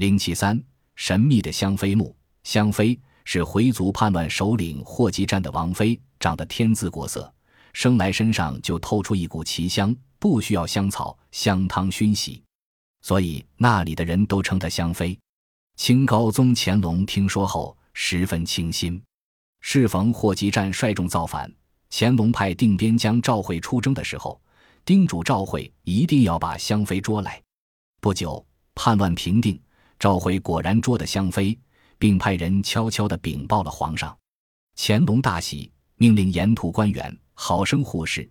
零七三，神秘的香妃墓。香妃是回族叛乱首领霍集占的王妃，长得天姿国色，生来身上就透出一股奇香，不需要香草、香汤熏洗，所以那里的人都称她香妃。清高宗乾隆听说后十分倾心。适逢霍集占率众造反，乾隆派定边将赵惠出征的时候，叮嘱赵惠一定要把香妃捉来。不久，叛乱平定，召回果然捉的香妃，并派人悄悄地禀报了皇上。乾隆大喜，命令沿途官员好生护视，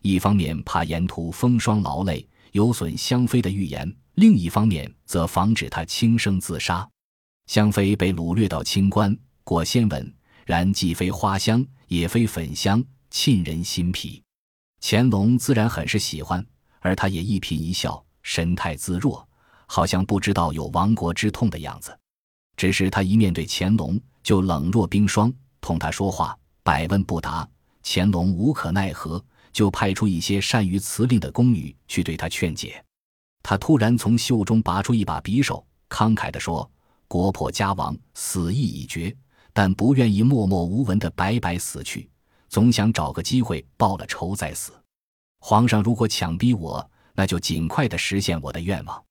一方面怕沿途风霜劳累有损香妃的预言，另一方面则防止她轻生自杀。香妃被掳掠到清关，果鲜闻。然既非花香，也非粉香，沁人心脾。乾隆自然很是喜欢，而他也一颦一笑，神态自若，好像不知道有亡国之痛的样子。只是他一面对乾隆，就冷若冰霜，同他说话百问不答。乾隆无可奈何，就派出一些善于辞令的宫女去对他劝解。他突然从袖中拔出一把匕首，慷慨地说：“国破家亡，死意已决。”但不愿意默默无闻的白白死去，总想找个机会报了仇再死。皇上如果强逼我，那就尽快的实现我的愿望。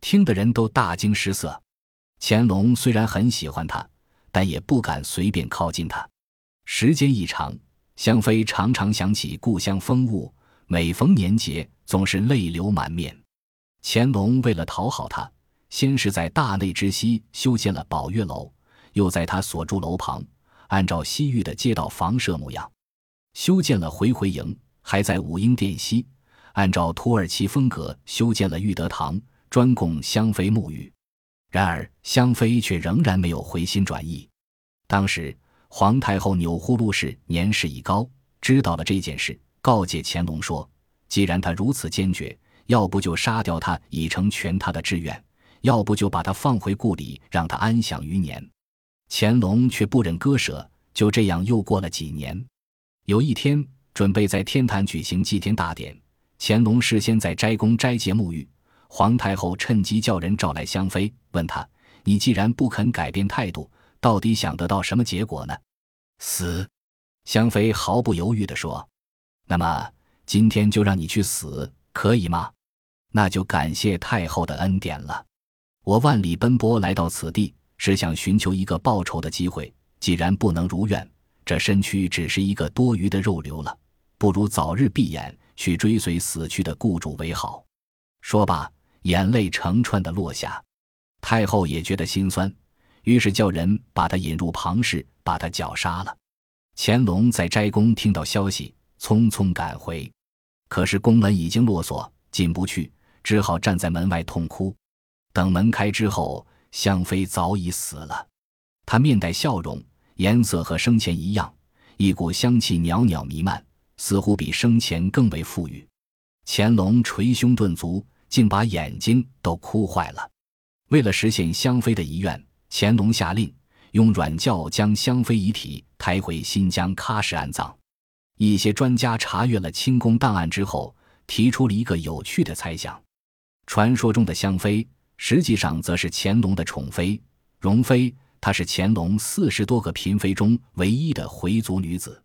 听的人都大惊失色。乾隆虽然很喜欢他，但也不敢随便靠近他。时间一长，香妃常常想起故乡风物，每逢年节总是泪流满面。乾隆为了讨好他，先是在大内之西修建了宝月楼。又在他所住楼旁，按照西域的街道房舍模样，修建了回回营；还在武英殿西，按照土耳其风格修建了玉德堂，专供香妃沐浴。然而香妃却仍然没有回心转意。当时皇太后钮祜禄氏年事已高，知道了这件事，告诫乾隆说：“既然他如此坚决，要不就杀掉他，以成全他的志愿；要不就把他放回故里，让他安享余年。”乾隆却不忍割舍，就这样又过了几年。有一天，准备在天坛举行祭天大典，乾隆事先在斋宫斋戒沐浴。皇太后趁机叫人召来香妃，问他：“你既然不肯改变态度，到底想得到什么结果呢？”死。香妃毫不犹豫地说：“那么今天就让你去死，可以吗？”那就感谢太后的恩典了。我万里奔波来到此地。是想寻求一个报仇的机会，既然不能如愿，这身躯只是一个多余的肉瘤了，不如早日闭眼去追随死去的雇主为好。说罢，眼泪成串的落下。太后也觉得心酸，于是叫人把他引入旁室，把他绞杀了。乾隆在斋宫听到消息，匆匆赶回，可是宫门已经落锁，进不去，只好站在门外痛哭。等门开之后。香妃早已死了，她面带笑容，颜色和生前一样，一股香气袅袅弥漫，似乎比生前更为馥郁。乾隆捶胸顿足，竟把眼睛都哭坏了。为了实现香妃的遗愿，乾隆下令用软轿将香妃遗体抬回新疆喀什安葬。一些专家查阅了清宫档案之后，提出了一个有趣的猜想：传说中的香妃。实际上，则是乾隆的宠妃容妃。她是乾隆四十多个嫔妃中唯一的回族女子。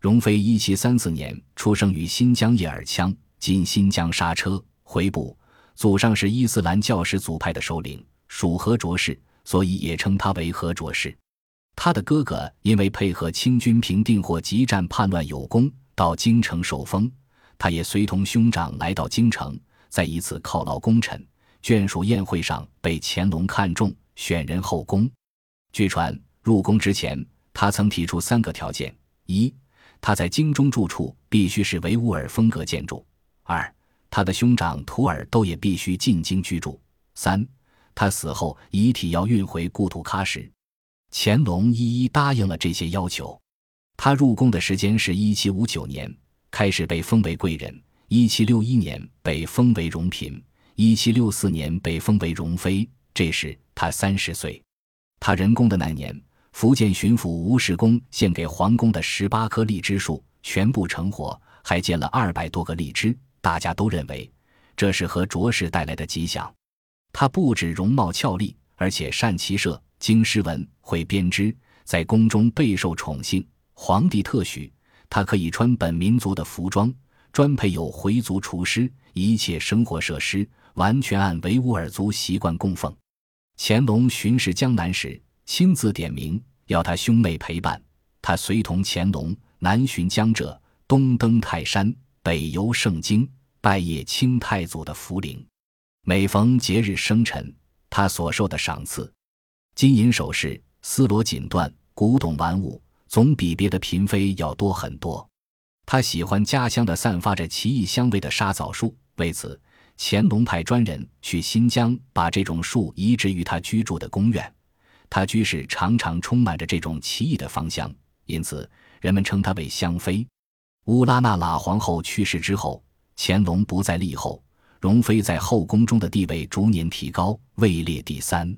容妃一七三四年出生于新疆叶尔羌（今新疆莎车）回部，祖上是伊斯兰教始祖派的首领，属和卓氏，所以也称他为和卓氏。他的哥哥因为配合清军平定或激战叛乱有功，到京城受封，他也随同兄长来到京城，在一次犒劳功臣。眷属宴会上被乾隆看中，选人后宫。据传入宫之前，他曾提出三个条件：一，他在京中住处必须是维吾尔风格建筑；二，他的兄长图尔都也必须进京居住；三，他死后遗体要运回故土喀什。乾隆一一答应了这些要求。他入宫的时间是一七五九年，开始被封为贵人；一七六一年被封为荣嫔。一七六四年被封为容妃，这时他三十岁。他人宫的那年，福建巡抚吴世功献给皇宫的十八棵荔枝树全部成活，还结了二百多个荔枝。大家都认为这是和卓氏带来的吉祥。他不止容貌俏丽，而且善骑射，经诗文，会编织，在宫中备受宠幸。皇帝特许他可以穿本民族的服装，专配有回族厨师，一切生活设施完全按维吾尔族习惯供奉。乾隆巡视江南时，亲自点名要他兄妹陪伴，他随同乾隆南巡江浙，东登泰山，北游圣经，拜谒清太祖的福陵。每逢节日生辰，他所受的赏赐，金银首饰、丝罗锦缎、古董玩物，总比别的嫔妃要多很多。他喜欢家乡的散发着奇异香味的沙枣树，为此，乾隆派专人去新疆把这种树移植于他居住的宫院。他居室常常充满着这种奇异的芳香，因此人们称他为香妃。乌拉那喇皇后去世之后，乾隆不再立后。容妃在后宫中的地位逐年提高，位列第三。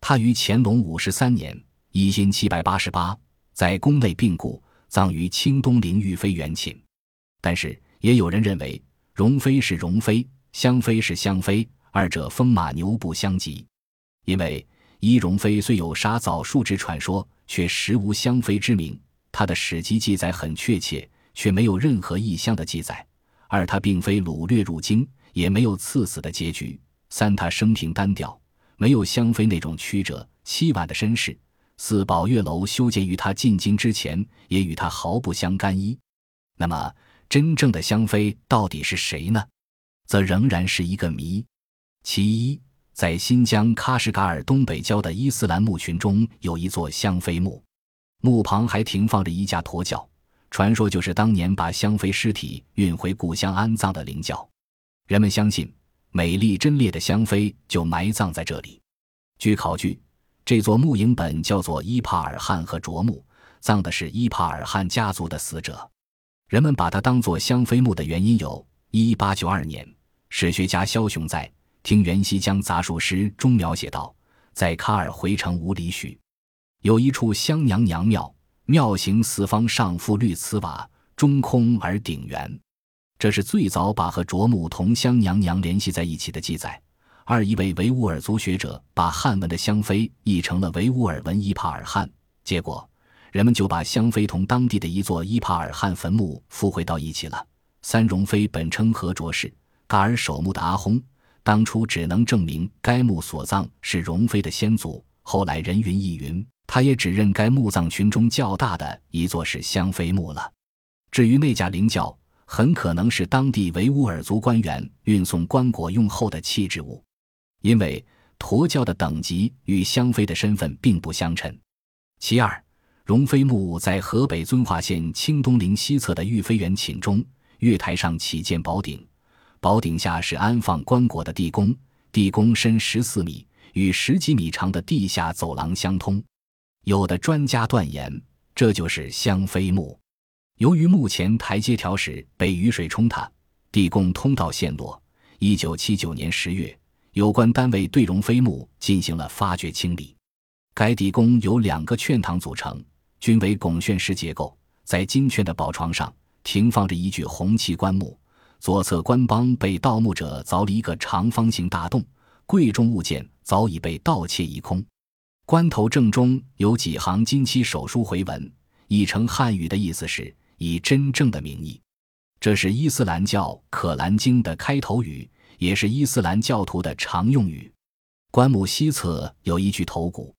她于乾隆五十三年（一千七百八十八）在宫内病故，葬于清东陵玉妃园寝。但是，也有人认为，容妃是容妃，香妃是香妃，二者风马牛不相及。因为一容妃虽有杀枣树之传说，却实无香妃之名。她的史籍记载很确切，却没有任何异香的记载。二，他并非掳掠入京。也没有赐死的结局。三，他生平单调，没有香妃那种曲折凄婉的身世。四，宝月楼修建于他进京之前，也与他毫不相干一。那么，真正的香妃到底是谁呢？则仍然是一个谜。其一，在新疆喀什噶尔东北郊的伊斯兰墓群中，有一座香妃墓，墓旁还停放着一架驼轿，传说就是当年把香妃尸体运回故乡安葬的灵轿。人们相信，美丽贞烈的香妃就埋葬在这里。据考据，这座墓营本叫做伊帕尔汗和卓墓，葬的是伊帕尔汗家族的死者。人们把它当作香妃墓的原因有：一八九二年，史学家肖雄在《听袁熙江杂述诗》中描写道，在喀尔回城五里许，有一处香娘娘庙，庙形四方上覆绿瓷瓦，中空而顶圆。这是最早把和卓木同香娘娘联系在一起的记载。二一位维吾尔族学者把汉文的香妃译成了维吾尔文伊帕尔汗，结果人们就把香妃同当地的一座伊帕尔汗坟墓附会到一起了。三容妃本称何卓氏，噶尔守墓的阿訇当初只能证明该墓所葬是容妃的先祖，后来人云亦云，他也只认该墓葬群中较大的一座是香妃墓了。至于那架灵轿。很可能是当地维吾尔族官员运送棺椁用后的弃置物，因为驼轿的等级与香妃的身份并不相称。其二，容妃墓在河北遵化县清东陵西侧的玉妃园寝中，月台上起建宝顶，宝顶下是安放棺椁的地宫，地宫深十四米，与十几米长的地下走廊相通。有的专家断言，这就是香妃墓。由于目前台阶条石被雨水冲塌，地宫通道陷落。一九七九年十月，有关单位对容妃墓进行了发掘清理。该地宫由两个券堂组成，均为拱券式结构。在金券的宝床上停放着一具红漆棺木，左侧棺帮被盗墓者凿了一个长方形大洞，贵重物件早已被盗窃一空。棺头正中有几行金漆手书回文，译成汉语的意思是。以真正的名义，这是伊斯兰教《可兰经》的开头语，也是伊斯兰教徒的常用语。棺木西侧有一具头骨，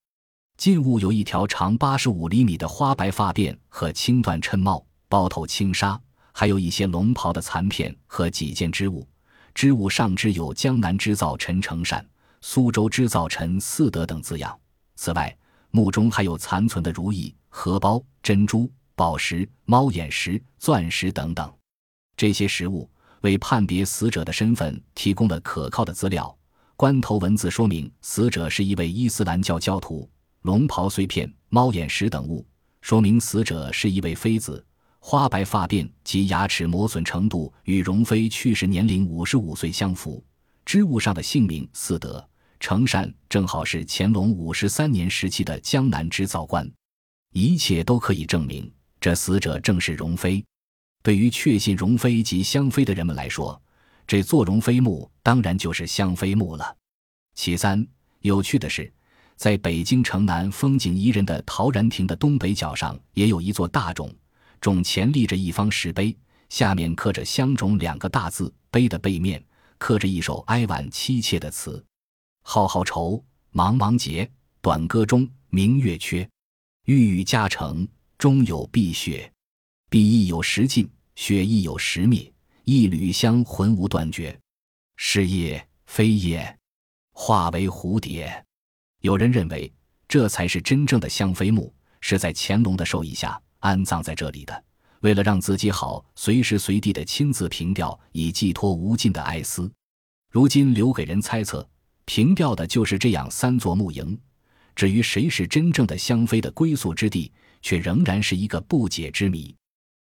近物有一条长八十五厘米的花白发辫和青缎衬帽，包头轻纱，还有一些龙袍的残片和几件织物。织物上织有“江南织造陈成善，苏州织造陈四德”等字样。此外，墓中还有残存的如意、荷包、珍珠。宝石、猫眼石、钻石等等，这些实物为判别死者的身份提供了可靠的资料。棺头文字说明死者是一位伊斯兰教教徒。龙袍碎片、猫眼石等物说明死者是一位妃子。花白发辫及牙齿磨损程度与容妃去世年龄五十五岁相符。织物上的姓名四德成善正好是乾隆五十三年时期的江南织造官。一切都可以证明。这死者正是容妃。对于确信容妃及香妃的人们来说，这座容妃墓当然就是香妃墓了。其三，有趣的是，在北京城南风景宜人的陶然亭的东北角上，也有一座大冢，冢前立着一方石碑，下面刻着“香冢”两个大字，碑的背面刻着一首哀婉凄切的词：“浩浩愁，茫茫劫，短歌中，明月缺。欲与家成，终有碧血。碧亦有时尽，血亦有时灭。一缕香魂无断绝。是叶非叶，化为蝴蝶。”有人认为，这才是真正的香妃墓，是在乾隆的授意下安葬在这里的。为了让自己好随时随地的亲自凭吊，以寄托无尽的哀思。如今留给人猜测，凭吊的就是这样三座墓营。至于谁是真正的香妃的归宿之地，却仍然是一个不解之谜。